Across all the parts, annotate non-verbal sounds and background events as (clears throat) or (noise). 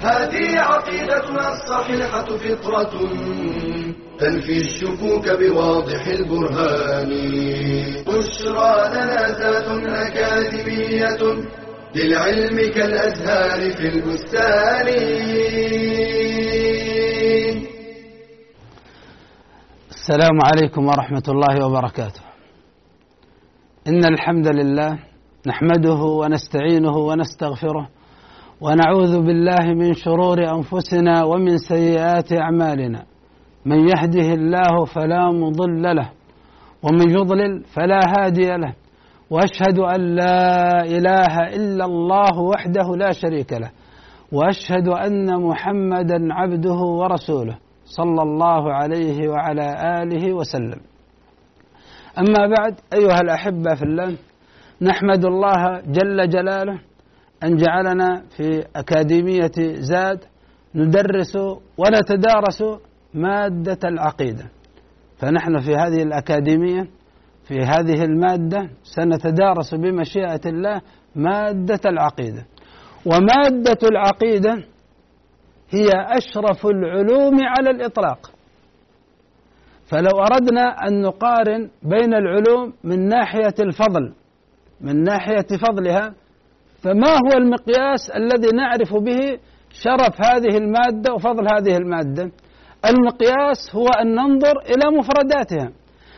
هذه عقيدتنا الصحيحة فطرة تنفي الشكوك بواضح البرهان. بشرى لنا ذات أكاديمية للعلم كالأزهار في البستان. السلام عليكم ورحمة الله وبركاته. إن الحمد لله نحمده ونستعينه ونستغفره ونعوذ بالله من شرور أنفسنا ومن سيئات أعمالنا. من يهده الله فلا مضل له ومن يضلل فلا هادي له. وأشهد أن لا إله إلا الله وحده لا شريك له وأشهد أن محمدا عبده ورسوله صلى الله عليه وعلى آله وسلم. أما بعد أيها الأحبة في الله نحمد الله جل جلاله أن جعلنا في أكاديمية زاد ندرس ونتدارس مادة العقيدة. فنحن في هذه الأكاديمية في هذه المادة سنتدارس بمشيئة الله مادة العقيدة. ومادة العقيدة هي أشرف العلوم على الإطلاق. فلو أردنا أن نقارن بين العلوم من ناحية الفضل من ناحية فضلها فما هو المقياس الذي نعرف به شرف هذه المادة وفضل هذه المادة؟ المقياس هو أن ننظر إلى مفرداتها.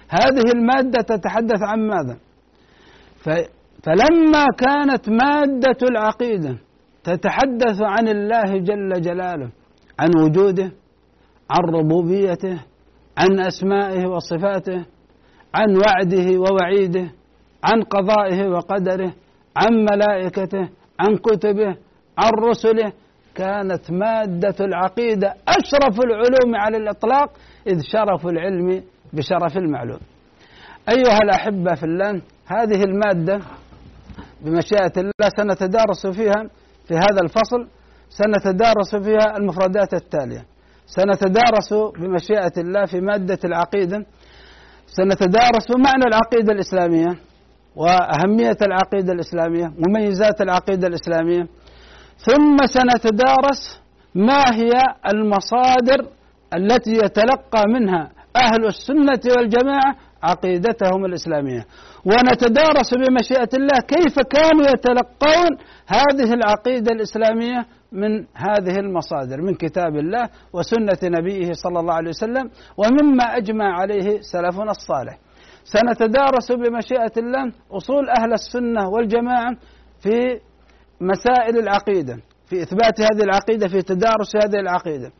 هذه المادة تتحدث عن ماذا؟ فلما كانت مادة العقيدة تتحدث عن الله جل جلاله عن وجوده عن ربوبيته عن أسمائه وصفاته عن وعده ووعيده عن قضائه وقدره عن ملائكته عن كتبه عن رسله. كانت مادة العقيدة أشرف العلوم على الإطلاق إذ شرف العلم بشرف المعلوم. أيها الأحبة في الله هذه المادة بمشيئة الله سنتدارس فيها في هذا الفصل سنتدارس فيها المفردات التالية. سنتدارس بمشيئة الله في مادة العقيدة سنتدارس معنى العقيدة الإسلامية. وأهمية العقيدة الإسلامية مميزات العقيدة الإسلامية. ثم سنتدارس ما هي المصادر التي يتلقى منها أهل السنة والجماعة عقيدتهم الإسلامية. ونتدارس بمشيئة الله كيف كانوا يتلقون هذه العقيدة الإسلامية من هذه المصادر من كتاب الله وسنة نبيه صلى الله عليه وسلم ومما أجمع عليه سلفنا الصالح. سنتدارس بمشيئة الله أصول أهل السنة والجماعة في مسائل العقيدة في إثبات هذه العقيدة في تدارس هذه العقيدة.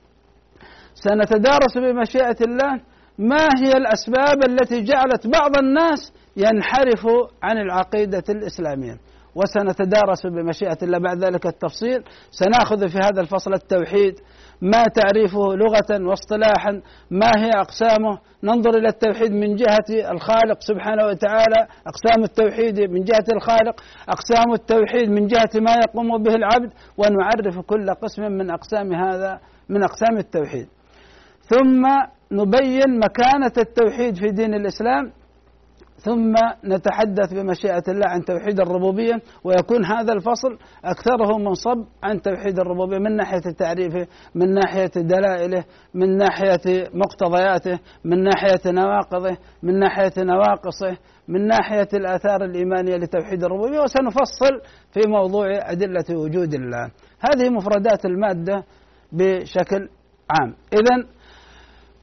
سنتدارس بمشيئة الله ما هي الأسباب التي جعلت بعض الناس ينحرف عن العقيدة الإسلامية. وسنتدارس بمشيئة الله بعد ذلك التفصيل. سنأخذ في هذا الفصل التوحيد ما تعريفه لغة واصطلاحا ما هي أقسامه؟ ننظر إلى التوحيد من جهة الخالق سبحانه وتعالى. أقسام التوحيد من جهة الخالق أقسام التوحيد من جهة ما يقوم به العبد ونعرف كل قسم من أقسام هذا من أقسام التوحيد. ثم نبين مكانة التوحيد في دين الإسلام. ثم نتحدث بمشيئة الله عن توحيد الربوبية ويكون هذا الفصل أكثره منصب عن توحيد الربوبية من ناحية تعريفه من ناحية دلائله من ناحية مقتضياته من ناحية نواقضه من ناحية نواقصه من ناحية الآثار الإيمانية لتوحيد الربوبية وسنفصل في موضوع أدلة وجود الله. هذه مفردات المادة بشكل عام. إذا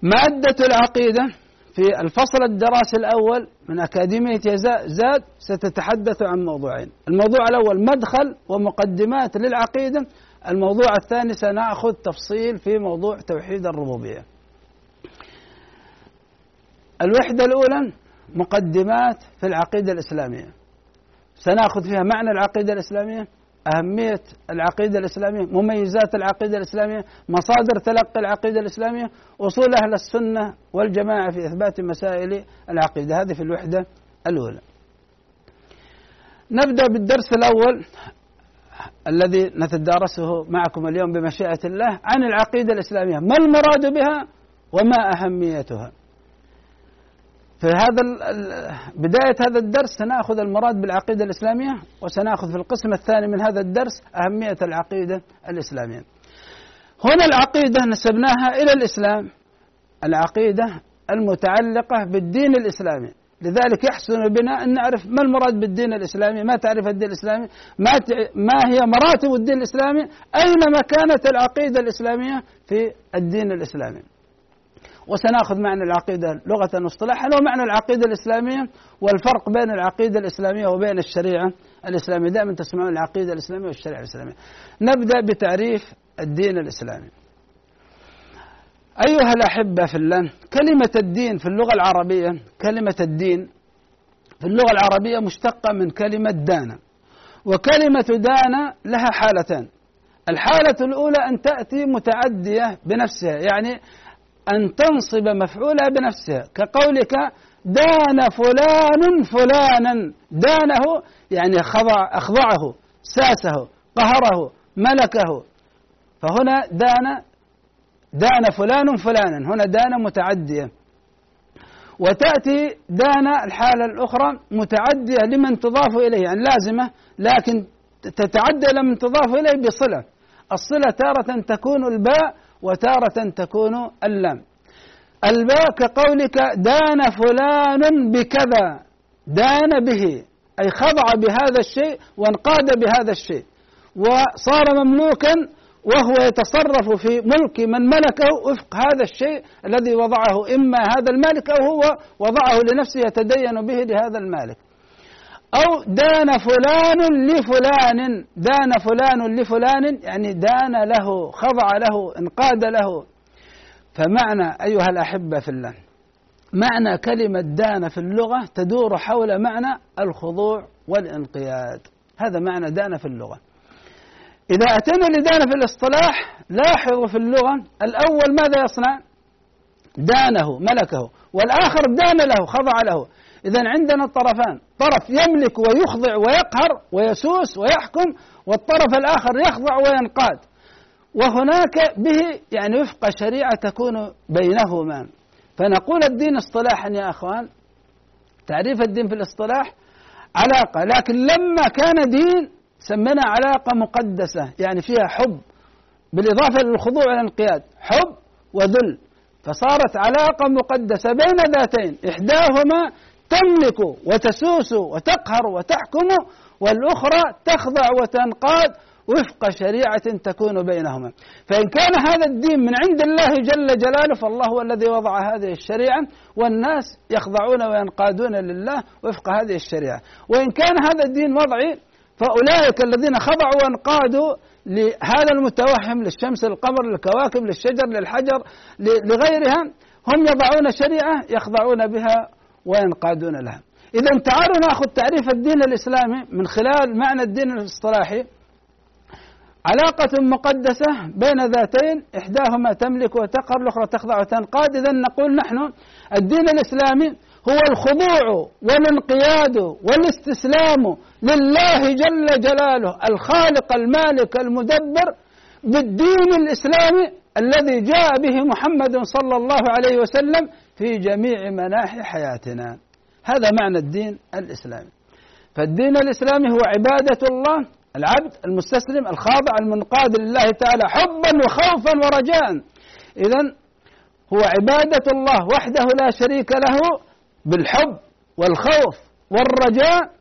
مادة العقيدة في الفصل الدراسي الأول من أكاديمية زاد ستتحدث عن موضوعين. الموضوع الأول مدخل ومقدمات للعقيدة. الموضوع الثاني سنأخذ تفصيل في موضوع توحيد الربوبية. الوحدة الأولى مقدمات في العقيدة الإسلامية. سنأخذ فيها معنى العقيدة الإسلامية. أهمية العقيدة الإسلامية مميزات العقيدة الإسلامية مصادر تلقي العقيدة الإسلامية أصول أهل السنة والجماعة في إثبات مسائل العقيدة. هذه في الوحدة الأولى. نبدأ بالدرس الأول الذي نتدارسه معكم اليوم بمشيئة الله عن العقيدة الإسلامية. ما المراد بها وما أهميتها؟ في هذا بداية هذا الدرس سنأخذ المراد بالعقيدة الإسلامية وسنأخذ في القسم الثاني من هذا الدرس أهمية العقيدة الإسلامية. هنا العقيدة نسبناها إلى الإسلام العقيدة المتعلقة بالدين الإسلامي. لذلك يحسن بنا أن نعرف ما المراد بالدين الإسلامي ما تعرف الدين الإسلامي ما, ما هي مراتب الدين الإسلامي أين مكانة العقيدة الإسلامية في الدين الإسلامي. وسناخذ معنى العقيدة لغة واصطلاحا ومعنى العقيدة الإسلامية؟ والفرق بين العقيدة الإسلامية وبين الشريعة الإسلامية. دائما تسمعون العقيدة الإسلامية والشريعة الإسلامية. نبدأ بتعريف الدين الإسلامي. أيها الأحبة في الله كلمة الدين في اللغة العربية كلمة الدين في اللغة العربية مشتقة من كلمة دان وكلمة دان لها حالتان. الحالة الأولى أن تأتي متعدية بنفسها يعني أن تنصب مفعولها بنفسها. كقولك دان فلان فلانا. دانه يعني خضع أخضعه ساسه قهره ملكه. فهنا دان دان فلان فلانا. هنا دان متعدية. وتأتي دان الحالة الأخرى متعدية لمن تضاف إليه يعني لازمة لكن تتعدى لمن تضاف إليه بصلة. الصلة تارة تكون الباء وتارة تكون اللام الباء كقولك دان فلان بكذا. دان به أي خضع بهذا الشيء وانقاد بهذا الشيء. وصار مملوكا وهو يتصرف في ملك من ملكه وفق هذا الشيء الذي وضعه. إما هذا المالك أو هو وضعه لنفسه يتدين به لهذا المالك. أو دان فلان لفلان. دان فلان لفلان يعني دان له خضع له انقاد له. فمعنى أيها الأحبة في الله معنى كلمة دان في اللغة تدور حول معنى الخضوع والانقياد. هذا معنى دان في اللغة. إذا أتينا لدان في الاصطلاح لاحظوا في اللغة الأول ماذا يصنع؟ دانه ملكه. والآخر دان له خضع له. إذا عندنا الطرفان. طرف يملك ويخضع ويقهر ويسوس ويحكم والطرف الآخر يخضع وينقاد. وهناك به يعني وفق شريعة تكون بينهما. فنقول الدين اصطلاحا يا أخوان تعريف الدين في الاصطلاح علاقة لكن لما كان دين سمينا علاقة مقدسة يعني فيها حب بالإضافة للخضوع والانقياد حب وذل. فصارت علاقة مقدسة بين ذاتين إحداهما تملك وتسوس وتقهر وتحكم والأخرى تخضع وتنقاد وفق شريعة تكون بينهما. فإن كان هذا الدين من عند الله جل جلاله فالله هو الذي وضع هذه الشريعة والناس يخضعون وينقادون لله وفق هذه الشريعة. وإن كان هذا الدين وضعي فأولئك الذين خضعوا وانقادوا لهذا المتوهم للشمس للقمر للكواكب للشجر للحجر لغيرها هم يضعون شريعة يخضعون بها وينقادون لها. إذا تعالوا ناخذ تعريف الدين الإسلامي من خلال معنى الدين الاصطلاحي. علاقة مقدسة بين ذاتين إحداهما تملك وتقهر الأخرى تخضع وتنقاد. إذا نقول نحن الدين الإسلامي هو الخضوع والانقياد والاستسلام لله جل جلاله الخالق المالك المدبر بالدين الإسلامي الذي جاء به محمد صلى الله عليه وسلم في جميع مناحي حياتنا. هذا معنى الدين الإسلامي. فالدين الإسلامي هو عبادة الله العبد المستسلم الخاضع المنقاد لله تعالى حبا وخوفا ورجاء. إذا هو عبادة الله وحده لا شريك له بالحب والخوف والرجاء.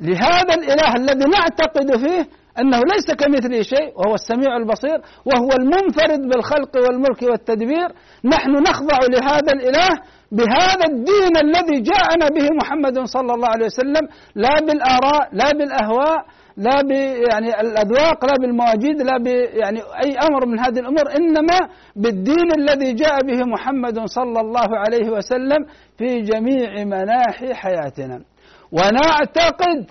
لهذا الإله الذي نعتقد فيه أنه ليس كمثله شيء وهو السميع البصير وهو المنفرد بالخلق والملك والتدبير. نحن نخضع لهذا الإله بهذا الدين الذي جاءنا به محمد صلى الله عليه وسلم لا بالآراء لا بالأهواء لا ب يعني الأذواق لا بالمواجيد لا ب يعني أي أمر من هذه الأمور إنما بالدين الذي جاء به محمد صلى الله عليه وسلم في جميع مناحي حياتنا. ونعتقد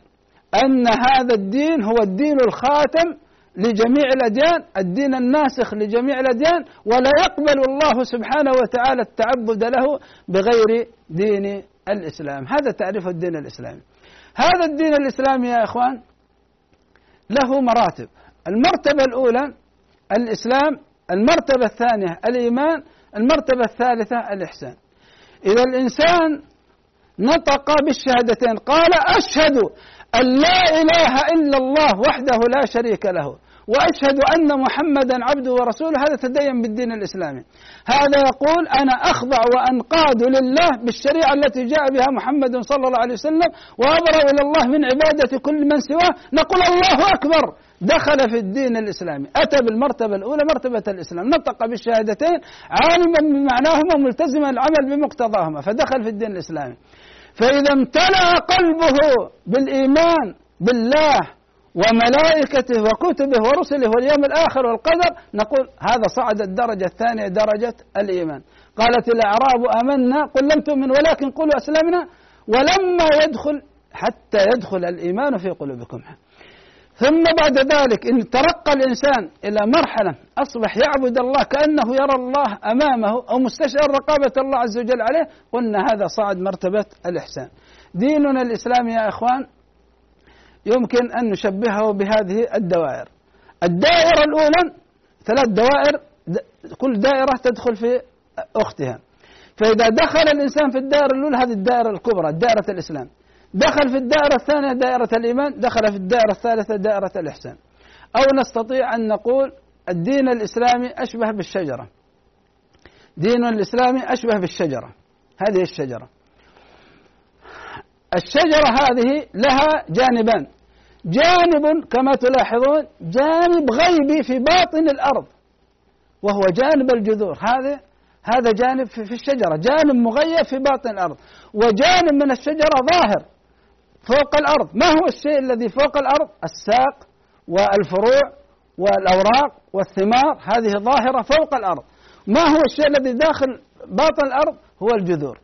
أن هذا الدين هو الدين الخاتم لجميع الأديان الدين الناسخ لجميع الأديان ولا يقبل الله سبحانه وتعالى التعبد له بغير دين الإسلام. هذا تعريف الدين الإسلامي. هذا الدين الإسلامي يا إخوان له مراتب. المرتبة الأولى الإسلام المرتبة الثانية الإيمان المرتبة الثالثة الإحسان. إذا الإنسان نطق بالشهادتين قال أشهد أن لا إله إلا الله وحده لا شريك له وأشهد أن محمدا عبده ورسوله هذا تدين بالدين الإسلامي. هذا يقول أنا أخضع وأنقاد لله بالشريعة التي جاء بها محمد صلى الله عليه وسلم وأبرأ إلى الله من عبادة كل من سواه. نقول الله أكبر. دخل في الدين الإسلامي أتى بالمرتبة الأولى مرتبة الإسلام نطق بالشهادتين عالما بمعناهما ملتزما العمل بمقتضاهما فدخل في الدين الإسلامي. فإذا امتلأ قلبه بالإيمان بالله وملائكته وكتبه ورسله واليوم الآخر والقدر نقول هذا صعد الدرجة الثانية درجة الإيمان. قالت الأعراب آمنا قل لم تؤمن ولكن قولوا أسلمنا. ولما يدخل حتى يدخل الإيمان في قلوبكم. ثم بعد ذلك إن ترقى الإنسان إلى مرحلة أصبح يعبد الله كأنه يرى الله أمامه أو مستشعر رقابة الله عز وجل عليه قلنا هذا صعد مرتبة الإحسان. ديننا الإسلامي يا إخوان يمكن أن نشبهه بهذه الدوائر. الدائرة الأولى ثلاث دوائر كل دائرة تدخل في أختها. فإذا دخل الإنسان في الدائرة الأولى هذه الدائرة الكبرى دائرة الإسلام. دخل في الدائرة الثانية دائرة الإيمان دخل في الدائرة الثالثة دائرة الإحسان. أو نستطيع أن نقول الدين الإسلامي أشبه بالشجرة. دين الإسلامي أشبه بالشجرة. هذه الشجرة. الشجرة هذه لها جانبان. جانب كما تلاحظون جانب غيبي في باطن الأرض وهو جانب الجذور. هذا هذا جانب في الشجرة. جانب مغيب في باطن الأرض. وجانب من الشجرة ظاهر. فوق الأرض. ما هو الشيء الذي فوق الأرض؟ الساق والفروع والأوراق والثمار. هذه ظاهرة فوق الأرض. ما هو الشيء الذي داخل باطن الأرض؟ هو الجذور.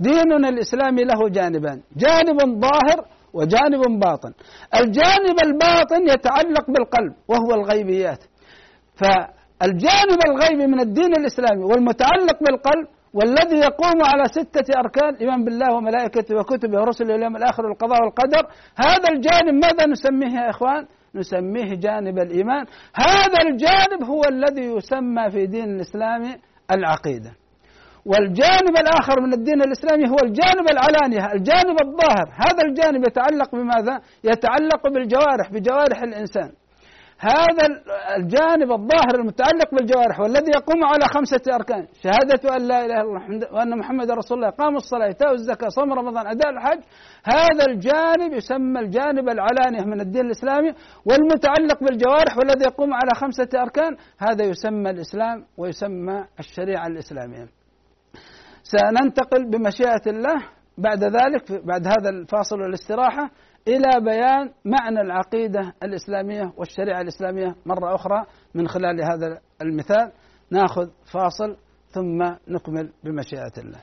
ديننا الإسلامي له جانبان. جانب ظاهر وجانب باطن. الجانب الباطن يتعلق بالقلب وهو الغيبيات. فالجانب الغيبي من الدين الإسلامي والمتعلق بالقلب والذي يقوم على ستة أركان الإيمان بالله وملائكته وكتبه ورسله واليوم الآخر والقضاء والقدر هذا الجانب ماذا نسميه يا إخوان؟ نسميه جانب الإيمان. هذا الجانب هو الذي يسمى في دين الإسلام العقيدة. والجانب الآخر من الدين الإسلامي هو الجانب العلانية الجانب الظاهر. هذا الجانب يتعلق بماذا؟ يتعلق بالجوارح بجوارح الإنسان. هذا الجانب الظاهر المتعلق بالجوارح والذي يقوم على خمسة أركان. شهادة أن لا إله إلا الله وأن محمد رسول الله إقام الصلاة إيتاء الزكاة صوم رمضان أداء الحج. هذا الجانب يسمى الجانب العلانية من الدين الإسلامي والمتعلق بالجوارح والذي يقوم على خمسة أركان. هذا يسمى الإسلام ويسمى الشريعة الإسلامية. سننتقل بمشيئة الله بعد ذلك بعد هذا الفاصل والاستراحة إلى بيان معنى العقيدة الإسلامية والشريعة الإسلامية مرة أخرى من خلال هذا المثال. ناخذ فاصل ثم نكمل بمشيئة الله.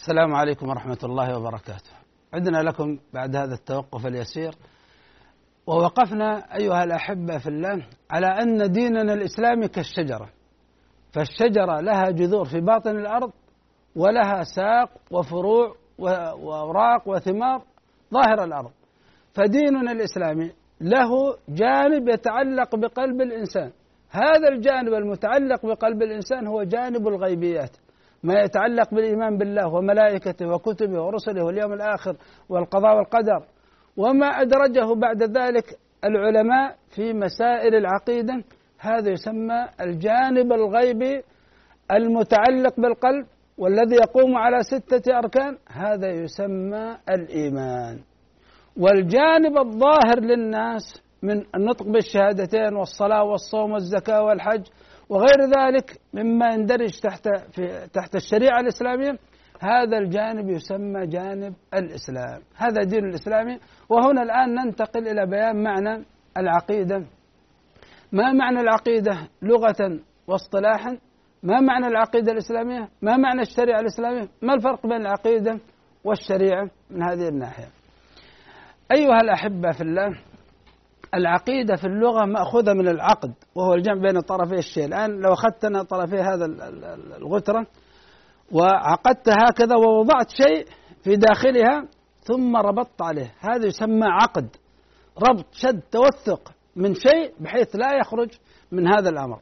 السلام عليكم ورحمة الله وبركاته. عدنا لكم بعد هذا التوقف اليسير. ووقفنا أيها الأحبة في الله على أن ديننا الإسلامي كالشجرة. فالشجرة لها جذور في باطن الأرض ولها ساق وفروع وأوراق وثمار ظاهر الأرض. فديننا الإسلامي له جانب يتعلق بقلب الإنسان. هذا الجانب المتعلق بقلب الإنسان هو جانب الغيبيات. ما يتعلق بالإيمان بالله وملائكته وكتبه ورسله واليوم الآخر والقضاء والقدر. وما أدرجه بعد ذلك العلماء في مسائل العقيدة هذا يسمى الجانب الغيبي المتعلق بالقلب والذي يقوم على ستة أركان هذا يسمى الإيمان. والجانب الظاهر للناس من النطق بالشهادتين والصلاة والصوم والزكاة والحج وغير ذلك مما يندرج تحت في تحت الشريعة الإسلامية هذا الجانب يسمى جانب الإسلام. هذا دين الإسلامي وهنا الآن ننتقل إلى بيان معنى العقيدة. ما معنى العقيدة لغة واصطلاحا؟ ما معنى العقيدة الإسلامية؟ ما معنى الشريعة الإسلامية؟ ما الفرق بين العقيدة والشريعة من هذه الناحية؟ أيها الأحبة في الله العقيدة في اللغة مأخوذة من العقد وهو الجمع بين طرفي الشيء. الآن لو أخذت أنا طرفي هذا الغترة وعقدت هكذا ووضعت شيء في داخلها ثم ربطت عليه. هذا يسمى عقد ربط شد توثق من شيء بحيث لا يخرج من هذا الأمر.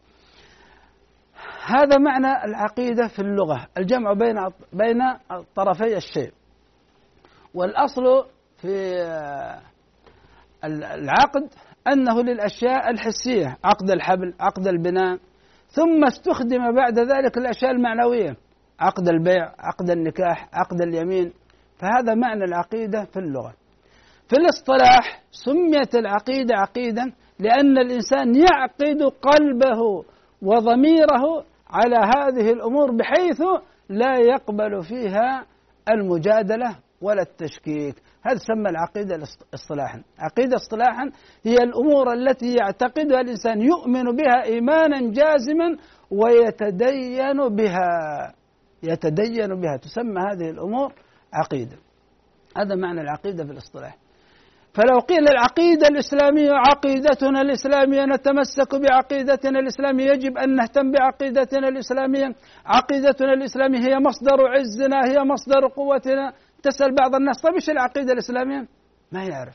هذا معنى العقيدة في اللغة الجمع بين بين طرفي الشيء. والأصل في العقد أنه للأشياء الحسية عقد الحبل عقد البناء ثم استخدم بعد ذلك الأشياء المعنوية عقد البيع عقد النكاح عقد اليمين فهذا معنى العقيدة في اللغة. في الاصطلاح سميت العقيدة عقيدة لأن الإنسان يعقد قلبه وضميره على هذه الأمور بحيث لا يقبل فيها المجادلة ولا التشكيك. هذا تسمى العقيدة اصطلاحا. عقيدة اصطلاحا هي الأمور التي يعتقدها الإنسان يؤمن بها إيمانا جازما ويتدين بها يتدين بها. تسمى هذه الأمور عقيدة. هذا معنى العقيدة في الاصطلاح. فلو قيل العقيدة الإسلامية عقيدتنا الإسلامية نتمسك بعقيدتنا الإسلامية. يجب أن نهتم بعقيدتنا الإسلامية. عقيدتنا الإسلامية هي مصدر عزنا هي مصدر قوتنا. تسأل بعض الناس طيب إيش العقيدة الإسلامية؟ ما يعرف.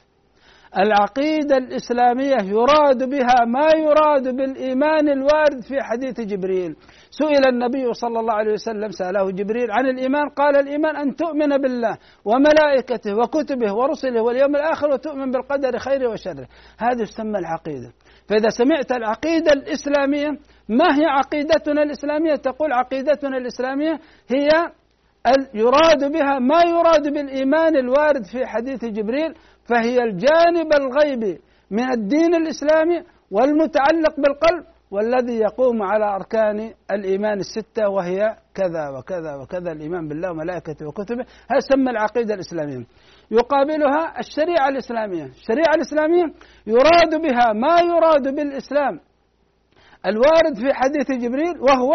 العقيدة الإسلامية يراد بها ما يراد بالإيمان الوارد في حديث جبريل. سئل النبي صلى الله عليه وسلم سأله جبريل عن الإيمان قال الإيمان أن تؤمن بالله وملائكته وكتبه ورسله واليوم الآخر وتؤمن بالقدر خيره وشره. هذه تسمى العقيدة. فإذا سمعت العقيدة الإسلامية ما هي عقيدتنا الإسلامية؟ تقول عقيدتنا الإسلامية هي يراد بها ما يراد بالإيمان الوارد في حديث جبريل فهي الجانب الغيبي من الدين الإسلامي والمتعلق بالقلب والذي يقوم على أركان الإيمان الستة وهي كذا وكذا وكذا الإيمان بالله وملائكته وكتبه. هذا سمى العقيدة الإسلامية. يقابلها الشريعة الإسلامية. الشريعة الإسلامية يراد بها ما يراد بالإسلام الوارد في حديث جبريل وهو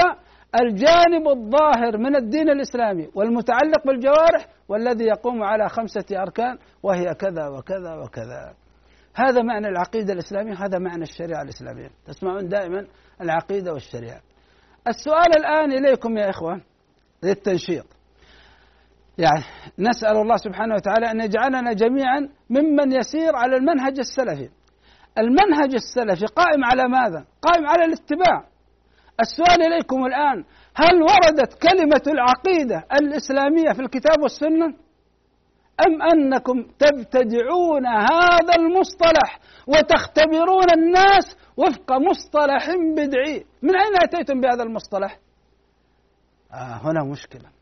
الجانب الظاهر من الدين الإسلامي والمتعلق بالجوارح والذي يقوم على خمسة أركان وهي كذا وكذا وكذا. هذا معنى العقيدة الإسلامية هذا معنى الشريعة الإسلامية. تسمعون دائما العقيدة والشريعة. السؤال الآن إليكم يا إخوة للتنشيط. يعني نسأل الله سبحانه وتعالى أن يجعلنا جميعا ممن يسير على المنهج السلفي. المنهج السلفي قائم على ماذا؟ قائم على الاتباع. السؤال إليكم الآن هل وردت كلمة العقيدة الإسلامية في الكتاب والسنة؟ أم أنكم تبتدعون هذا المصطلح وتختبرون الناس وفق مصطلح بدعي من أين أتيتم بهذا المصطلح؟ آه هنا مشكلة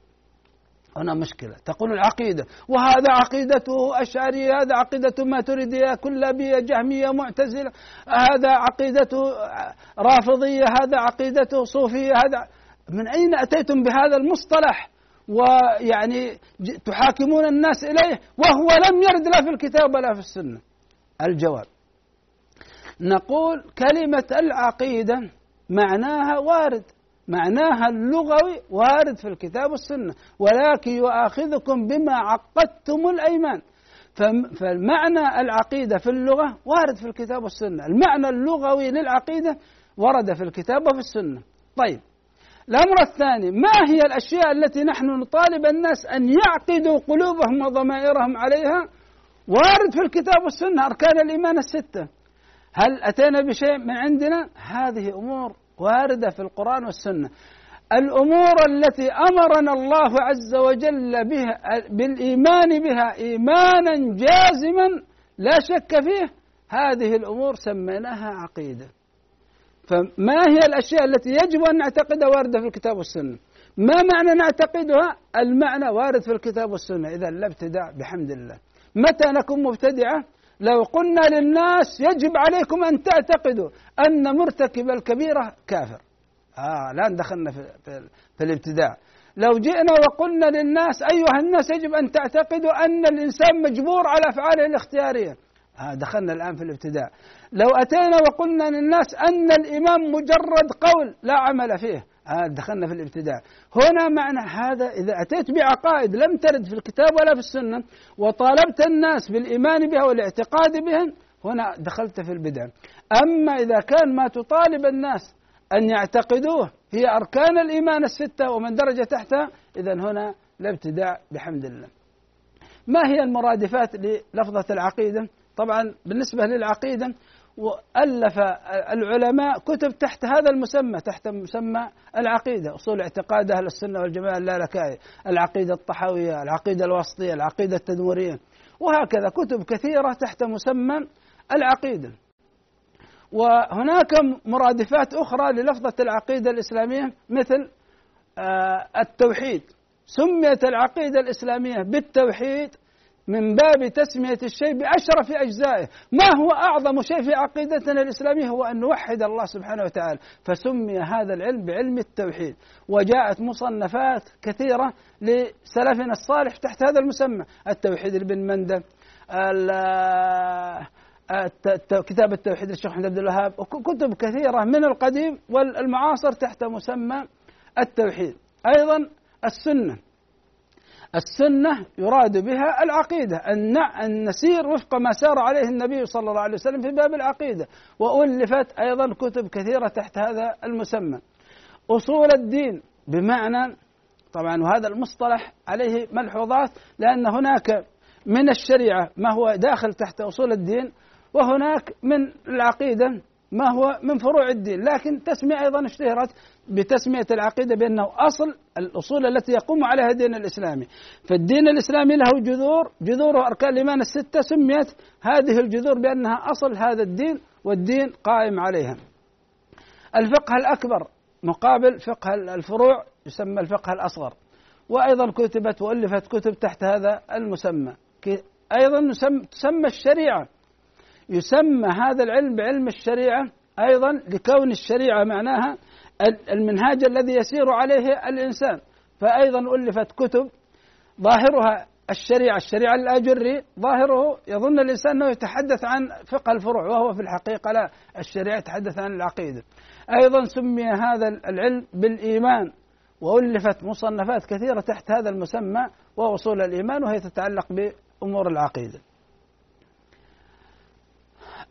هنا مشكلة. تقول العقيدة وهذا عقيدته أشعرية هذا عقيدته ماتريدية كلابية جهمية معتزلة هذا عقيدته رافضية هذا عقيدته صوفية هذا من أين أتيتم بهذا المصطلح؟ ويعني تحاكمون الناس إليه وهو لم يرد لا في الكتاب ولا في السنة. الجواب. نقول كلمة العقيدة معناها وارد. معناها اللغوي وارد في الكتاب والسنة. ولكن يؤاخذكم بما عقدتم الأيمان. فالمعنى العقيدة في اللغة وارد في الكتاب والسنة. المعنى اللغوي للعقيدة ورد في الكتاب وفي السنة. طيب الأمر الثاني ما هي الأشياء التي نحن نطالب الناس أن يعقدوا قلوبهم وضمائرهم عليها؟ وارد في الكتاب والسنة أركان الإيمان الستة. هل أتينا بشيء من عندنا؟ هذه أمور واردة في القرآن والسنة. الأمور التي أمرنا الله عز وجل بها بالإيمان بها إيمانا جازما لا شك فيه هذه الأمور سميناها عقيدة. فما هي الأشياء التي يجب أن نعتقدها واردة في الكتاب والسنة؟ ما معنى نعتقدها؟ المعنى وارد في الكتاب والسنة. إذا لا ابتداع بحمد الله. متى نكون مبتدعة؟ لو قلنا للناس يجب عليكم أن تعتقدوا أن مرتكب الكبيرة كافر. آه الآن دخلنا في, في, في الابتداع لو جئنا وقلنا للناس أيها الناس يجب أن تعتقدوا أن الإنسان مجبور على أفعاله الاختيارية. آه دخلنا الآن في الابتداع لو أتينا وقلنا للناس أن الإمام مجرد قول لا عمل فيه دخلنا في الابتداع هنا معنى هذا إذا أتيت بعقائد لم ترد في الكتاب ولا في السنة وطالبت الناس بالإيمان بها والاعتقاد بها هنا دخلت في البدع. أما إذا كان ما تطالب الناس أن يعتقدوه هي أركان الإيمان الستة ومن درجة تحتها إذا هنا الابتداع بحمد الله. ما هي المرادفات للفظة العقيدة؟ طبعا بالنسبة للعقيدة وألف العلماء كتب تحت هذا المسمى تحت مسمى العقيدة أصول اعتقاد أهل السنة والجماعة اللالكائي العقيدة الطحاوية العقيدة الوسطية العقيدة التدمرية. وهكذا كتب كثيرة تحت مسمى العقيدة. وهناك مرادفات أخرى للفظة العقيدة الإسلامية مثل التوحيد. سميت العقيدة الإسلامية بالتوحيد من باب تسمية الشيء بأشرف أجزائه. ما هو أعظم شيء في عقيدتنا الإسلامية؟ هو أن نوحد الله سبحانه وتعالى. فسمي هذا العلم بعلم التوحيد. وجاءت مصنفات كثيرة لسلفنا الصالح تحت هذا المسمى. التوحيد لابن مندى كتاب التوحيد للشيخ محمد عبد الوهاب كتب كثيرة من القديم والمعاصر تحت مسمى التوحيد. أيضا السنة. السنة يراد بها العقيدة أن نسير وفق ما سار عليه النبي صلى الله عليه وسلم في باب العقيدة. وألفت أيضا كتب كثيرة تحت هذا المسمى. أصول الدين بمعنى طبعا وهذا المصطلح عليه ملحوظات لأن هناك من الشريعة ما هو داخل تحت أصول الدين وهناك من العقيدة ما هو من فروع الدين لكن تسمية أيضا اشتهرت بتسمية العقيدة بأنه أصل الأصول التي يقوم عليها الدين الإسلامي. فالدين الإسلامي له جذور جذور أركان الإيمان الستة سميت هذه الجذور بأنها أصل هذا الدين والدين قائم عليها. الفقه الأكبر مقابل فقه الفروع يسمى الفقه الأصغر. وأيضا كتبت وألفت كتب تحت هذا المسمى. أيضا تسمى الشريعة يسمى هذا العلم بعلم الشريعة أيضا لكون الشريعة معناها المنهاج الذي يسير عليه الإنسان. فأيضا ألفت كتب ظاهرها الشريعة الشريعة الأجري ظاهره يظن الإنسان أنه يتحدث عن فقه الفروع وهو في الحقيقة لا الشريعة يتحدث عن العقيدة. أيضا سمي هذا العلم بالإيمان وألفت مصنفات كثيرة تحت هذا المسمى وأصول الإيمان وهي تتعلق بأمور العقيدة.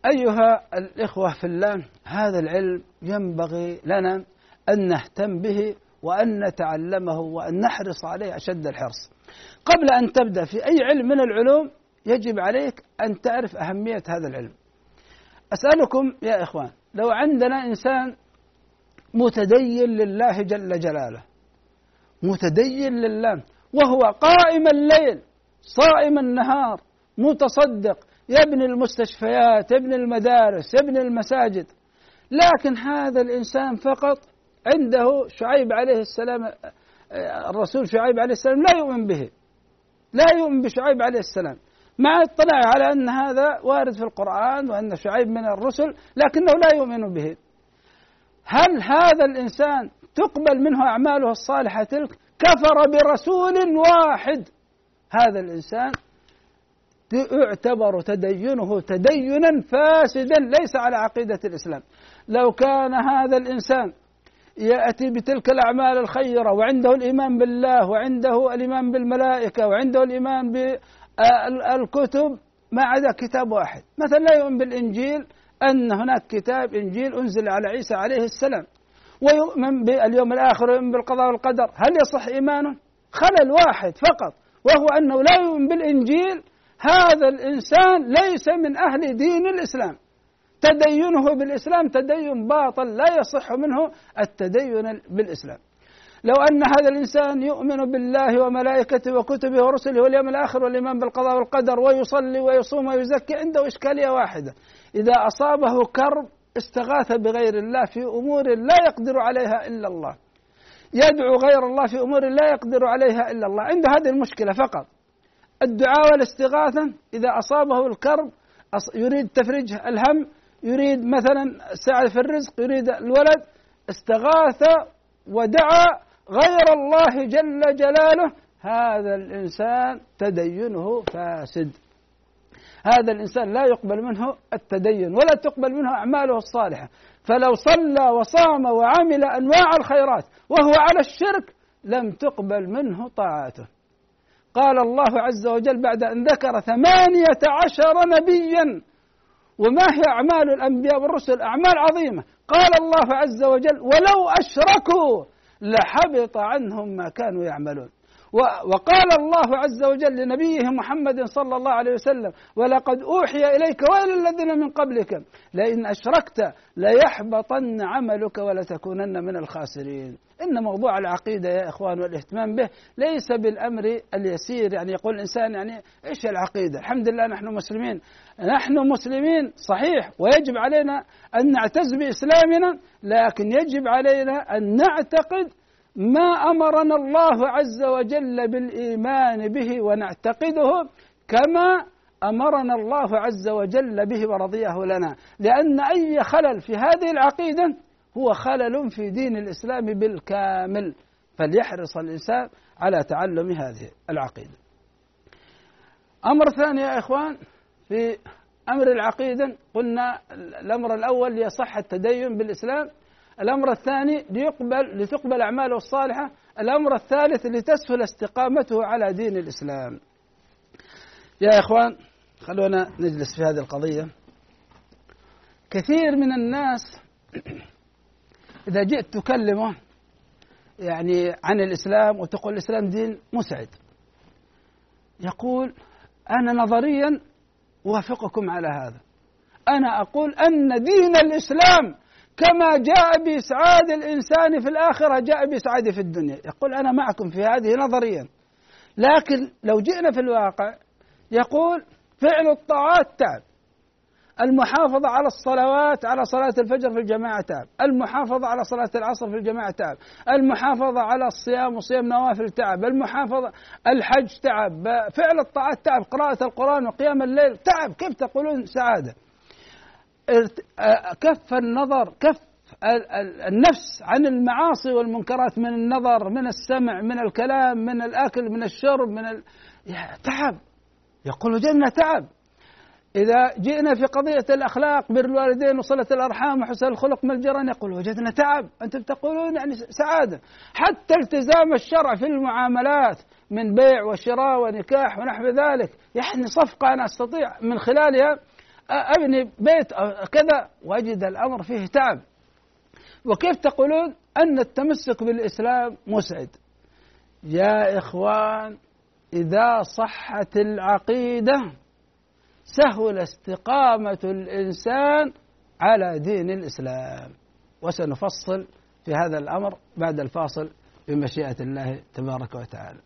أيها الإخوة في الله هذا العلم ينبغي لنا أن نهتم به وأن نتعلمه وأن نحرص عليه أشد الحرص. قبل أن تبدأ في أي علم من العلوم يجب عليك أن تعرف أهمية هذا العلم. أسألكم يا إخوان لو عندنا إنسان متدين لله جل جلاله متدين لله وهو قائم الليل صائم النهار متصدق يبني المستشفيات يبني المدارس يبني المساجد. لكن هذا الإنسان فقط عنده شعيب عليه السلام الرسول شعيب عليه السلام لا يؤمن به. لا يؤمن بشعيب عليه السلام. مع اطلاع على أن هذا وارد في القرآن وأن شعيب من الرسل لكنه لا يؤمن به. هل هذا الإنسان تقبل منه أعماله الصالحة تلك؟ كفر برسول واحد. هذا الإنسان يعتبر تدينه تدينا فاسدا ليس على عقيدة الإسلام. لو كان هذا الإنسان يأتي بتلك الأعمال الخيرة وعنده الإيمان بالله وعنده الإيمان بالملائكة وعنده الإيمان بالكتب ما عدا كتاب واحد. مثلا لا يؤمن بالإنجيل أن هناك كتاب إنجيل أنزل على عيسى عليه السلام. ويؤمن باليوم الآخر ويؤمن بالقضاء والقدر. هل يصح إيمانه؟ خلل واحد فقط وهو أنه لا يؤمن بالإنجيل هذا الإنسان ليس من أهل دين الإسلام. تدينه بالإسلام تدين باطل لا يصح منه التدين بالإسلام. لو أن هذا الإنسان يؤمن بالله وملائكته وكتبه ورسله واليوم الآخر والإيمان بالقضاء والقدر ويصلي ويصوم ويزكي عنده إشكالية واحدة. إذا أصابه كرب استغاث بغير الله في أمور لا يقدر عليها إلا الله. يدعو غير الله في أمور لا يقدر عليها إلا الله. عنده هذه المشكلة فقط. الدعاء والاستغاثة إذا أصابه الكرب يريد تفريج الهم يريد مثلا سعة في الرزق يريد الولد استغاث ودعا غير الله جل جلاله هذا الإنسان تدينه فاسد. هذا الإنسان لا يقبل منه التدين ولا تقبل منه أعماله الصالحة. فلو صلى وصام وعمل أنواع الخيرات وهو على الشرك لم تقبل منه طاعته. قال الله عز وجل بعد أن ذكر ثمانية عشر نبيا. وما هي أعمال الأنبياء والرسل؟ أعمال عظيمة. قال الله عز وجل ولو أشركوا لحبط عنهم ما كانوا يعملون. وقال الله عز وجل لنبيه محمد صلى الله عليه وسلم ولقد أوحي إليك وإلى الذين من قبلك لئن أشركت ليحبطن عملك ولتكونن من الخاسرين. إن موضوع العقيدة يا إخوان والإهتمام به ليس بالأمر اليسير يعني يقول الإنسان يعني إيش العقيدة؟ الحمد لله نحن مسلمين. نحن مسلمين صحيح ويجب علينا أن نعتز بإسلامنا لكن يجب علينا أن نعتقد ما أمرنا الله عز وجل بالإيمان به ونعتقده كما أمرنا الله عز وجل به ورضيه لنا. لأن أي خلل في هذه العقيدة هو خلل في دين الإسلام بالكامل. فليحرص الإنسان على تعلم هذه العقيدة. أمر ثاني يا إخوان في أمر العقيدة قلنا الأمر الأول ليصح التدين بالإسلام الأمر الثاني ليقبل لتقبل أعماله الصالحة. الأمر الثالث لتسهل استقامته على دين الإسلام. يا إخوان خلونا نجلس في هذه القضية. كثير من الناس (clears throat) إذا جئت تكلمه يعني عن الإسلام وتقول الإسلام دين مسعد يقول أنا نظريا أوافقكم على هذا. أنا أقول أن دين الإسلام كما جاء بإسعاد الإنسان في الآخرة جاء بإسعاده في الدنيا. يقول أنا معكم في هذه نظريا. لكن لو جئنا في الواقع يقول فعل الطاعات تعب المحافظة على الصلوات على صلاة الفجر في الجماعة تعب المحافظة على صلاة العصر في الجماعة تعب المحافظة على الصيام وصيام نوافل تعب المحافظة الحج تعب فعل الطاعات تعب قراءة القرآن وقيام الليل تعب كيف تقولون سعادة؟ كف النظر كف النفس عن المعاصي والمنكرات من النظر من السمع من الكلام من الأكل من الشرب من ال... تعب. يقول وجدنا تعب. إذا جئنا في قضية الأخلاق بر الوالدين وصلة الأرحام وحسن الخلق من الجيران يقول وجدنا تعب. أنتم تقولون يعني سعادة. حتى التزام الشرع في المعاملات من بيع وشراء ونكاح ونحو ذلك يعني صفقة أنا أستطيع من خلالها أبني بيت كذا وأجد الأمر فيه تعب. وكيف تقولون أن التمسك بالإسلام مسعد؟ يا إخوان إذا صحت العقيدة سهل استقامة الإنسان على دين الإسلام. وسنفصل في هذا الأمر بعد الفاصل بمشيئة الله تبارك وتعالى.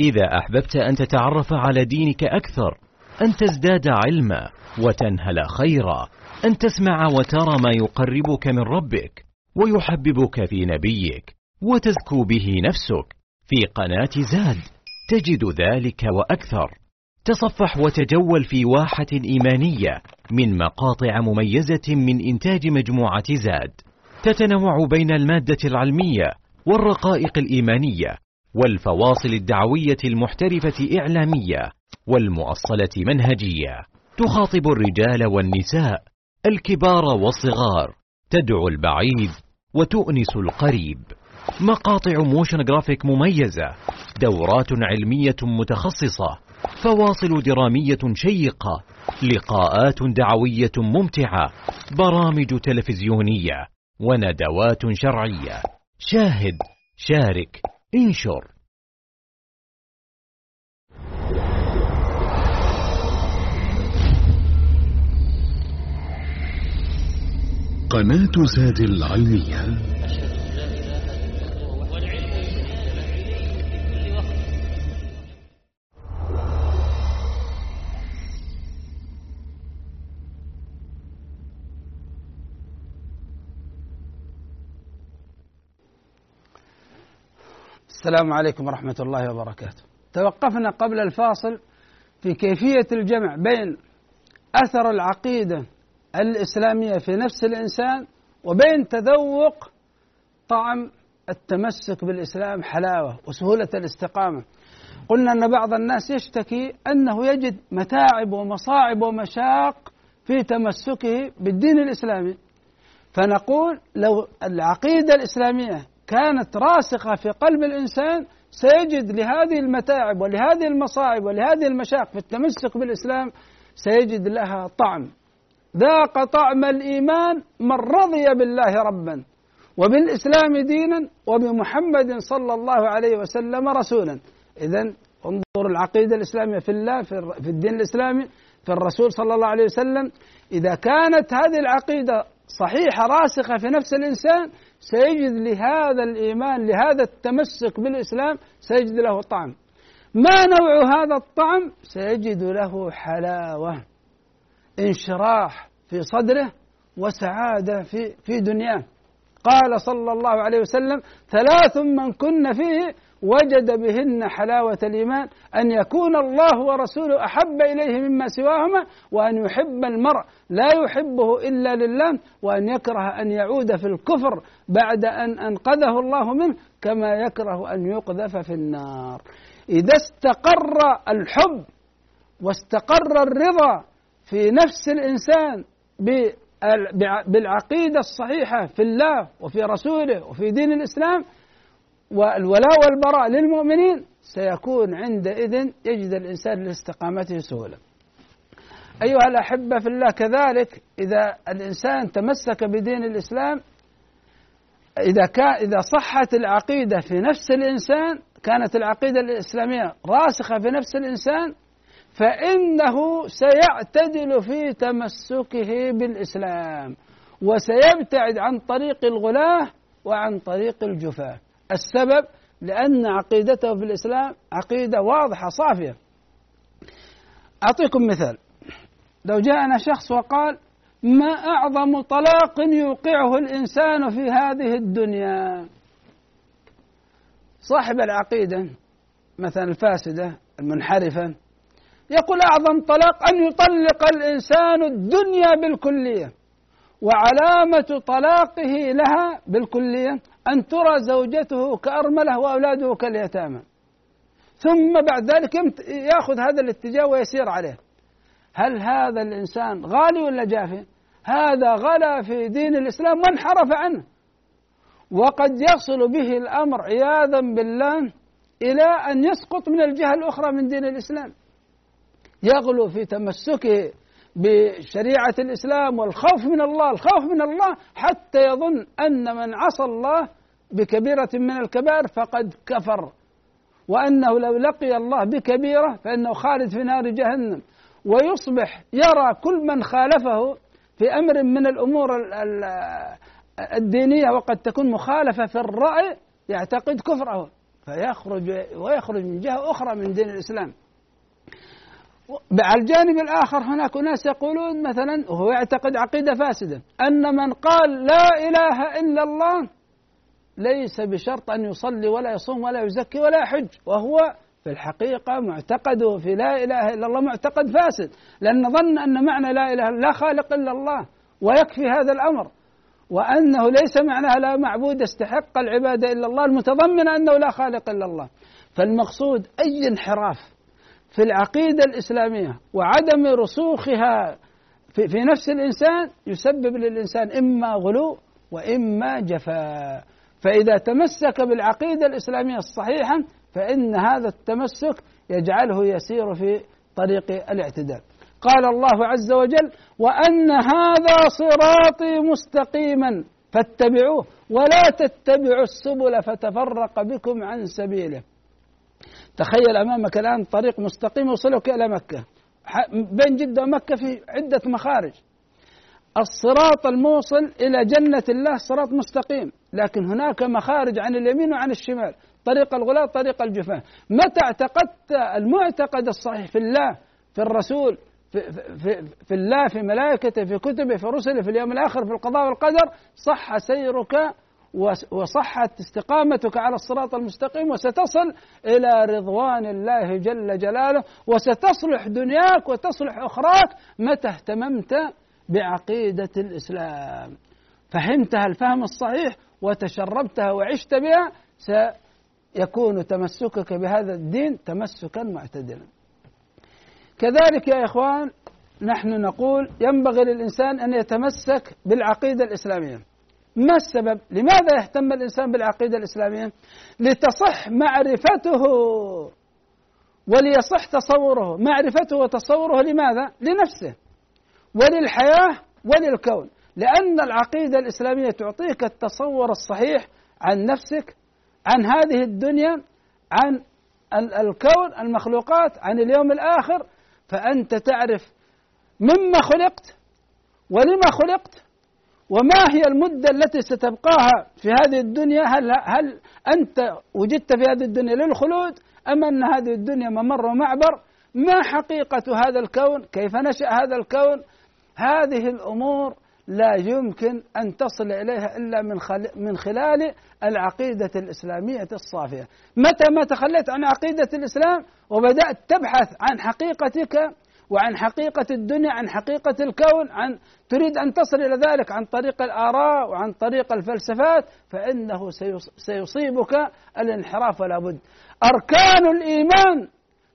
إذا أحببت أن تتعرف على دينك أكثر أن تزداد علما وتنهل خيرا أن تسمع وترى ما يقربك من ربك ويحببك في نبيك وتزكو به نفسك. في قناة زاد تجد ذلك وأكثر. تصفح وتجول في واحة إيمانية من مقاطع مميزة من إنتاج مجموعة زاد. تتنوع بين المادة العلمية والرقائق الإيمانية والفواصل الدعوية المحترفة إعلامية والمؤصلة منهجية. تخاطب الرجال والنساء الكبار والصغار. تدعو البعيد وتؤنس القريب. مقاطع motion graphic مميزة. دورات علمية متخصصة. فواصل درامية شيقة. لقاءات دعوية ممتعة. برامج تلفزيونية. وندوات شرعية. شاهد شارك انشر. قناة زاد العلمية السلام عليكم ورحمة الله وبركاته. توقفنا قبل الفاصل في كيفية الجمع بين أثر العقيدة الإسلامية في نفس الإنسان وبين تذوق طعم التمسك بالإسلام حلاوة وسهولة الاستقامة. قلنا أن بعض الناس يشتكي أنه يجد متاعب ومصاعب ومشاق في تمسكه بالدين الإسلامي. فنقول لو العقيدة الإسلامية كانت راسخة في قلب الإنسان سيجد لهذه المتاعب ولهذه المصاعب ولهذه المشاق في التمسك بالإسلام سيجد لها طعم. ذاق طعم الإيمان من رضي بالله ربا وبالإسلام دينا وبمحمد صلى الله عليه وسلم رسولا. إذا انظر العقيدة الإسلامية في الله في الدين الإسلامي في الرسول صلى الله عليه وسلم. إذا كانت هذه العقيدة صحيحة راسخة في نفس الإنسان سيجد لهذا الإيمان لهذا التمسك بالإسلام سيجد له طعم. ما نوع هذا الطعم؟ سيجد له حلاوة انشراح في صدره وسعادة في في دنياه. قال صلى الله عليه وسلم ثلاث من كن فيه وجد بهن حلاوة الإيمان أن يكون الله ورسوله أحب إليه مما سواهما وأن يحب المرء لا يحبه إلا لله وأن يكره أن يعود في الكفر بعد أن أنقذه الله منه كما يكره أن يقذف في النار. إذا استقر الحب واستقر الرضا في نفس الإنسان بالعقيدة الصحيحة في الله وفي رسوله وفي دين الإسلام والولاء والبراء للمؤمنين سيكون عندئذ يجد الإنسان لاستقامته سهولة أيها الأحبة في الله كذلك إذا الإنسان تمسك بدين الإسلام إذا كان إذا صحت العقيدة في نفس الإنسان كانت العقيدة الإسلامية راسخة في نفس الإنسان فإنه سيعتدل في تمسكه بالإسلام وسيبتعد عن طريق الغلاة وعن طريق الجفاة. السبب لأن عقيدته في الإسلام عقيدة واضحة صافية. أعطيكم مثال. لو جاءنا شخص وقال ما أعظم طلاق يوقعه الإنسان في هذه الدنيا؟ صاحب العقيدة مثلا الفاسدة المنحرفة يقول أعظم طلاق أن يطلق الإنسان الدنيا بالكلية وعلامة طلاقه لها بالكلية أن ترى زوجته كأرملة وأولاده كاليتامى. ثم بعد ذلك يأخذ هذا الاتجاه ويسير عليه. هل هذا الإنسان غالي ولا جافي؟ هذا غلا في دين الإسلام وانحرف عنه. وقد يصل به الأمر عياذا بالله إلى أن يسقط من الجهة الأخرى من دين الإسلام. يغلو في تمسكه بشريعة الإسلام والخوف من الله الخوف من الله حتى يظن أن من عصى الله بكبيرة من الكبائر فقد كفر. وأنه لو لقي الله بكبيرة فإنه خالد في نار جهنم. ويصبح يرى كل من خالفه في أمر من الأمور الدينية وقد تكون مخالفة في الرأي يعتقد كفره. فيخرج ويخرج من جهة أخرى من دين الإسلام. على الجانب الآخر هناك ناس يقولون مثلا وهو يعتقد عقيدة فاسدة أن من قال لا إله إلا الله ليس بشرط أن يصلي ولا يصوم ولا يزكي ولا يحج وهو في الحقيقة معتقده في لا إله إلا الله معتقد فاسد. لأن ظن أن معنى لا إله لا خالق إلا الله ويكفي هذا الأمر وأنه ليس معناها لا معبود يستحق العبادة إلا الله المتضمنة أنه لا خالق إلا الله. فالمقصود أي انحراف في العقيدة الإسلامية وعدم رسوخها في, في نفس الإنسان يسبب للإنسان إما غلو وإما جفاء. فإذا تمسك بالعقيدة الإسلامية الصحيحة فإن هذا التمسك يجعله يسير في طريق الاعتدال. قال الله عز وجل وأن هذا صراطي مستقيما فاتبعوه ولا تتبعوا السبل فتفرق بكم عن سبيله. تخيل أمامك الآن طريق مستقيم يوصلك إلى مكة. بين جدة ومكة في عدة مخارج. الصراط الموصل إلى جنة الله صراط مستقيم. لكن هناك مخارج عن اليمين وعن الشمال. طريق الغلاة طريق الجفاة. متى اعتقدت المعتقد الصحيح في الله في الرسول في, في, في الله في ملائكته في كتبه في رسله في اليوم الآخر في القضاء والقدر؟ صح سيرك وصحت استقامتك على الصراط المستقيم وستصل إلى رضوان الله جل جلاله وستصلح دنياك وتصلح أخراك متى اهتممت بعقيدة الإسلام. فهمتها الفهم الصحيح وتشربتها وعشت بها سيكون تمسكك بهذا الدين تمسكا معتدلا. كذلك يا إخوان نحن نقول ينبغي للإنسان أن يتمسك بالعقيدة الإسلامية. ما السبب؟ لماذا يهتم الإنسان بالعقيدة الإسلامية؟ لتصح معرفته وليصح تصوره معرفته وتصوره لماذا؟ لنفسه وللحياة وللكون لأن العقيدة الإسلامية تعطيك التصور الصحيح عن نفسك عن هذه الدنيا عن الكون المخلوقات عن اليوم الآخر فأنت تعرف مما خلقت ولما خلقت وما هي المدة التي ستبقاها في هذه الدنيا؟ هل, هل أنت وجدت في هذه الدنيا للخلود أم أن هذه الدنيا ممر ومعبر؟ ما حقيقة هذا الكون؟ كيف نشأ هذا الكون؟ هذه الأمور لا يمكن أن تصل إليها إلا من من خلال العقيدة الإسلامية الصافية. متى ما تخليت عن عقيدة الإسلام؟ وبدأت تبحث عن حقيقتك وعن حقيقة الدنيا عن حقيقة الكون عن تريد أن تصل إلى ذلك عن طريق الآراء وعن طريق الفلسفات فإنه سيصيبك الانحراف ولا بد. أركان الإيمان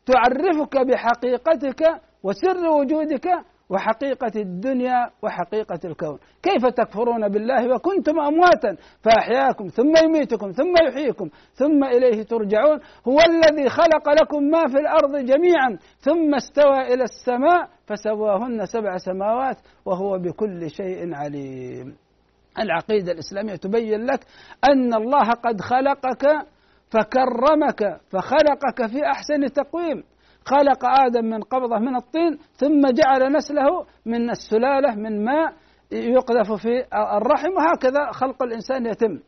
تعرفك بحقيقتك وسر وجودك وحقيقة الدنيا وحقيقة الكون. كيف تكفرون بالله وكنتم أمواتا فأحياكم ثم يميتكم ثم يحييكم ثم إليه ترجعون. هو الذي خلق لكم ما في الأرض جميعا ثم استوى إلى السماء فسواهن سبع سماوات وهو بكل شيء عليم. العقيدة الإسلامية تبين لك أن الله قد خلقك فكرمك فخلقك في أحسن تقويم. خلق آدم من قبضة من الطين ثم جعل نسله من السلالة من ماء يقذف في الرحم وهكذا خلق الإنسان يتم.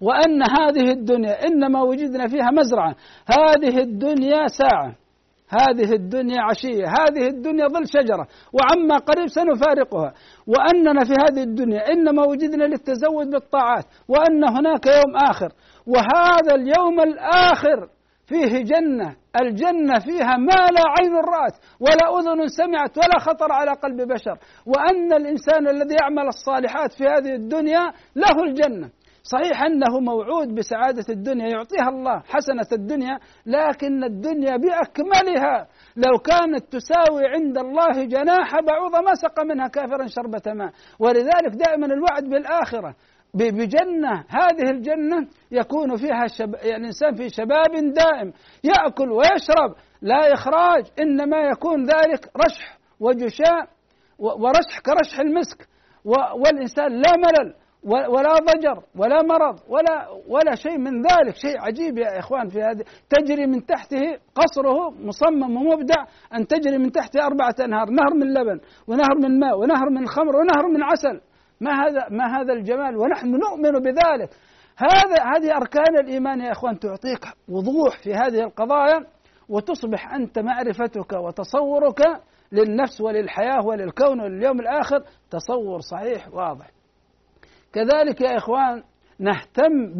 وأن هذه الدنيا إنما وجدنا فيها مزرعة. هذه الدنيا ساعة. هذه الدنيا عشية. هذه الدنيا ظل شجرة. وعما قريب سنفارقها. وأننا في هذه الدنيا إنما وجدنا للتزود بالطاعات. وأن هناك يوم آخر. وهذا اليوم الآخر فيه جنة الجنة فيها ما لا عين رأت ولا أذن سمعت ولا خطر على قلب بشر. وأن الإنسان الذي يعمل الصالحات في هذه الدنيا له الجنة. صحيح أنه موعود بسعادة الدنيا يعطيها الله حسنة الدنيا لكن الدنيا بأكملها. لو كانت تساوي عند الله جناح بعوضة ما سقى منها كافرا شربة ماء. ولذلك دائما الوعد بالآخرة بجنة. هذه الجنة يكون فيها شب... يعني الإنسان في شباب دائم يأكل ويشرب لا إخراج إنما يكون ذلك رشح وجشاء ورشح كرشح المسك. والإنسان لا ملل ولا ضجر ولا مرض ولا ولا شيء من ذلك. شيء عجيب يا إخوان في هذه. تجري من تحته قصره مصمم ومبدع أن تجري من تحته أربعة أنهار نهر من لبن ونهر من ماء ونهر من خمر ونهر من عسل. ما هذا ما هذا الجمال ونحن نؤمن بذلك. هذا هذه أركان الإيمان يا إخوان تعطيك وضوح في هذه القضايا وتصبح أنت معرفتك وتصورك للنفس وللحياة وللكون ولليوم الآخر تصور صحيح واضح. كذلك يا إخوان نهتم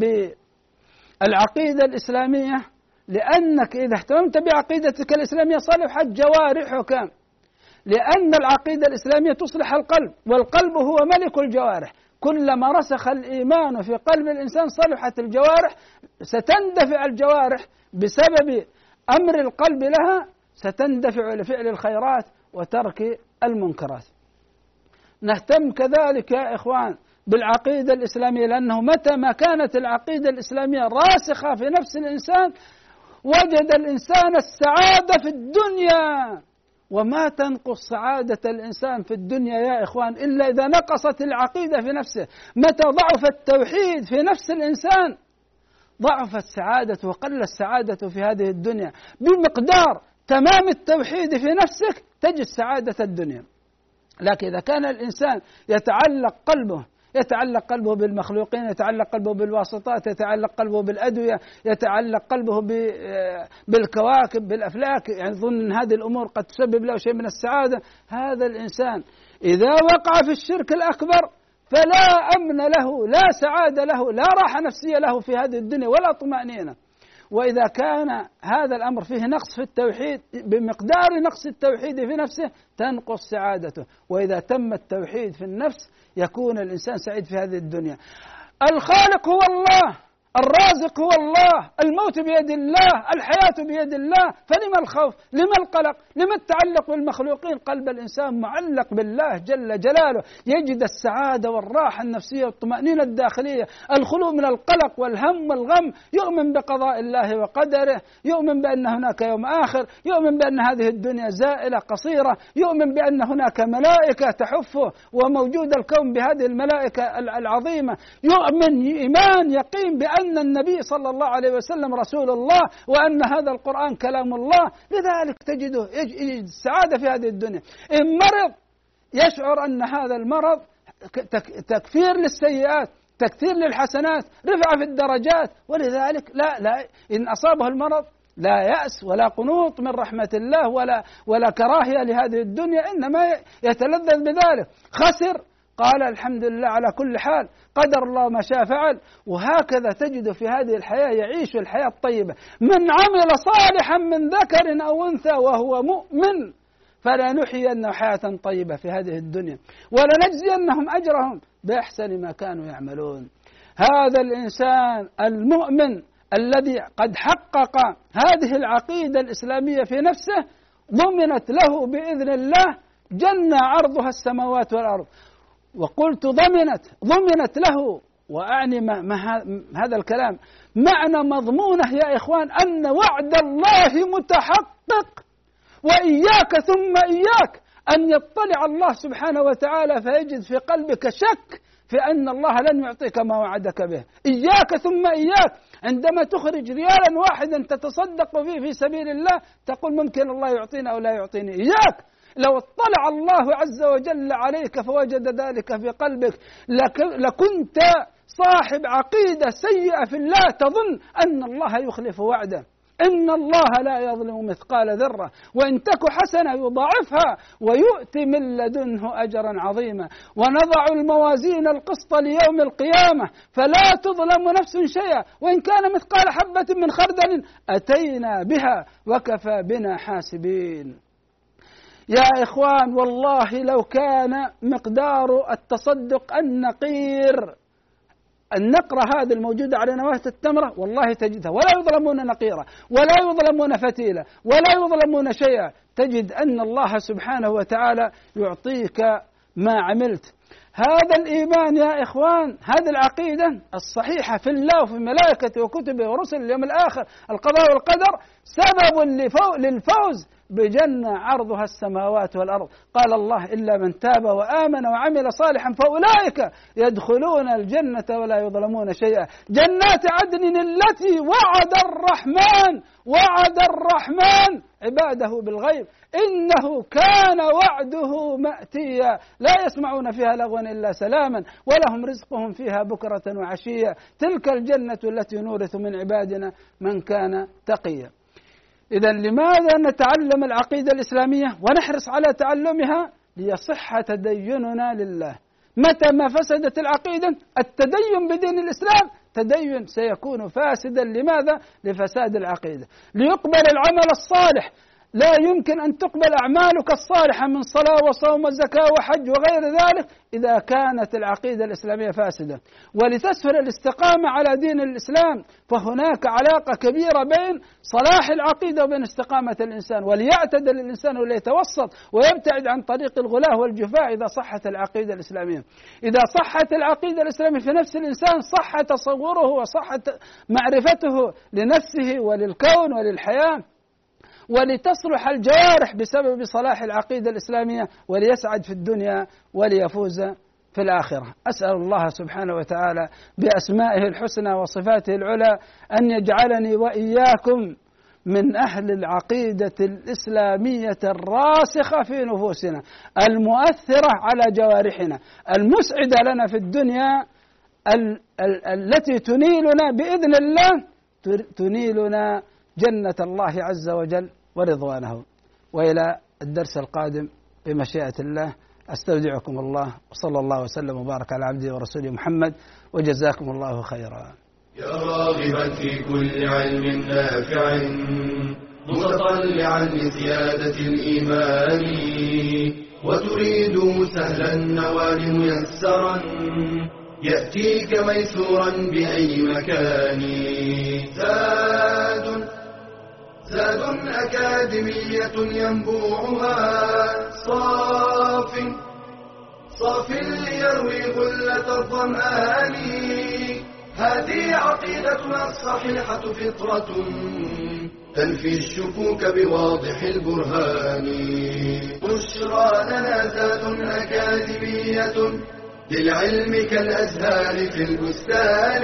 بالعقيدة الإسلامية لأنك إذا اهتممت بعقيدتك الإسلامية صلحت جوارحك لأن العقيدة الإسلامية تصلح القلب والقلب هو ملك الجوارح. كلما رسخ الإيمان في قلب الإنسان صلحت الجوارح ستندفع الجوارح بسبب أمر القلب لها ستندفع لفعل الخيرات وترك المنكرات. نهتم كذلك يا إخوان بالعقيدة الإسلامية لأنه متى ما كانت العقيدة الإسلامية راسخة في نفس الإنسان وجد الإنسان السعادة في الدنيا. وما تنقص سعادة الإنسان في الدنيا يا إخوان إلا إذا نقصت العقيدة في نفسه. متى ضعف التوحيد في نفس الإنسان؟ ضعفت سعادته وقلت سعادته في هذه الدنيا. بمقدار تمام التوحيد في نفسك تجد سعادة الدنيا. لكن إذا كان الإنسان يتعلق قلبه يتعلق قلبه بالمخلوقين يتعلق قلبه بالواسطات يتعلق قلبه بالأدوية يتعلق قلبه بالكواكب بالأفلاك. يعني يظن أن هذه الأمور قد تسبب له شيء من السعادة. هذا الإنسان إذا وقع في الشرك الأكبر فلا أمن له لا سعادة له لا راحة نفسية له في هذه الدنيا ولا طمأنينة. وإذا كان هذا الأمر فيه نقص في التوحيد بمقدار نقص التوحيد في نفسه تنقص سعادته. وإذا تم التوحيد في النفس يكون الإنسان سعيد في هذه الدنيا. الخالق هو الله. الرازق هو الله الموت بيد الله الحياة بيد الله. فلما الخوف؟ لما القلق؟ لما التعلق بالمخلوقين؟ قلب الإنسان معلق بالله جل جلاله. يجد السعادة والراحة النفسية والطمأنينة الداخلية. الخلو من القلق والهم والغم. يؤمن بقضاء الله وقدره. يؤمن بأن هناك يوم آخر. يؤمن بأن هذه الدنيا زائلة قصيرة. يؤمن بأن هناك ملائكة تحفه. وموجود الكون بهذه الملائكة العظيمة. يؤمن إيمان يقين بأن أن النبي صلى الله عليه وسلم رسول الله وأن هذا القرآن كلام الله. لذلك تجده يجد السعادة في هذه الدنيا. إن مرض يشعر أن هذا المرض تكفير للسيئات تكثير للحسنات رفع في الدرجات. ولذلك لا لا إن أصابه المرض لا يأس ولا قنوط من رحمة الله ولا ولا كراهية لهذه الدنيا إنما يتلذذ بذلك. خسر قال الحمد لله على كل حال قدر الله ما شاء فعل. وهكذا تجد في هذه الحياة يعيش الحياة الطيبة. من عمل صالحا من ذكر أو أنثى وهو مؤمن فلنحيينه حياة طيبة في هذه الدنيا. ولنجزينهم أجرهم بأحسن ما كانوا يعملون. هذا الإنسان المؤمن الذي قد حقق هذه العقيدة الإسلامية في نفسه ضمنت له بإذن الله جنة عرضها السماوات والأرض. وقلت ضمنت ضمنت له وأعني ما ما هذا الكلام. معنى مضمونة يا إخوان أن وعد الله متحقق وإياك ثم إياك أن يطلع الله سبحانه وتعالى فيجد في قلبك شك في أن الله لن يعطيك ما وعدك به. إياك ثم إياك. عندما تخرج ريالا واحدا تتصدق فيه في سبيل الله تقول ممكن الله يعطينا أو لا يعطيني. إياك! لو اطلع الله عز وجل عليك فوجد ذلك في قلبك لكنت صاحب عقيدة سيئة في الله تظن أن الله يخلف وعده. إن الله لا يظلم مثقال ذرة وإن تك حسنة يضاعفها ويؤتي من لدنه أجرا عظيما. ونضع الموازين القسط ليوم القيامة فلا تظلم نفس شيئا. وإن كان مثقال حبة من خردل أتينا بها وكفى بنا حاسبين. يا إخوان والله لو كان مقدار التصدق النقير النقرة هذه الموجودة على نواة التمرة والله تجدها ولا يظلمون نقيرة ولا يظلمون فتيلة ولا يظلمون شيئا. تجد أن الله سبحانه وتعالى يعطيك ما عملت. هذا الإيمان يا إخوان هذه العقيدة الصحيحة في الله وفي ملائكته وكتبه ورسله اليوم الآخر القضاء والقدر سبب للفوز بجنة عرضها السماوات والأرض. قال الله إلا من تاب وآمن وعمل صالحا فأولئك يدخلون الجنة ولا يظلمون شيئا. جنات عدن التي وعد الرحمن وعد الرحمن عباده بالغيب. إنه كان وعده مأتيا. لا يسمعون فيها لغوا إلا سلاما ولهم رزقهم فيها بكرة وعشيا تلك الجنة التي نورث من عبادنا من كان تقيا. إذا لماذا نتعلم العقيدة الإسلامية ونحرص على تعلمها؟ ليصح تديننا لله. متى ما فسدت العقيدة التدين بدين الإسلام تدين سيكون فاسدا. لماذا؟ لفساد العقيدة. ليقبل العمل الصالح. لا يمكن أن تقبل أعمالك الصالحة من صلاة وصوم وزكاة وحج وغير ذلك إذا كانت العقيدة الإسلامية فاسدة. ولتسهل الاستقامة على دين الإسلام فهناك علاقة كبيرة بين صلاح العقيدة وبين استقامة الإنسان. وليعتدل الإنسان وليتوسط ويبتعد عن طريق الغلاة والجفاء إذا صحت العقيدة الإسلامية. إذا صحت العقيدة الإسلامية في نفس الإنسان صح تصوره وصحت معرفته لنفسه وللكون وللحياة. ولتصلح الجوارح بسبب صلاح العقيدة الإسلامية وليسعد في الدنيا وليفوز في الآخرة. أسأل الله سبحانه وتعالى بأسمائه الحسنى وصفاته العلى أن يجعلني وإياكم من أهل العقيدة الإسلامية الراسخة في نفوسنا المؤثرة على جوارحنا المسعدة لنا في الدنيا ال- ال- التي تنيلنا بإذن الله تنيلنا جنة الله عز وجل ورضوانه. وإلى الدرس القادم بمشيئة الله أستودعكم الله وصلى الله وسلم وبارك على عبده ورسوله محمد وجزاكم الله خيرا. يا راغبا في كل علم نافع متطلعا لزيادة الإيمان وتريد سهلا النوال ميسرا يأتيك ميسورا بأي مكان. زاد زاد أكاديمية ينبوعها. صاف صاف ليروي غلة الظمآن. هذه عقيدتنا الصحيحة فطرة تنفي الشكوك بواضح البرهان. بشرى لنا زاد أكاديمية للعلم كالأزهار في البستان.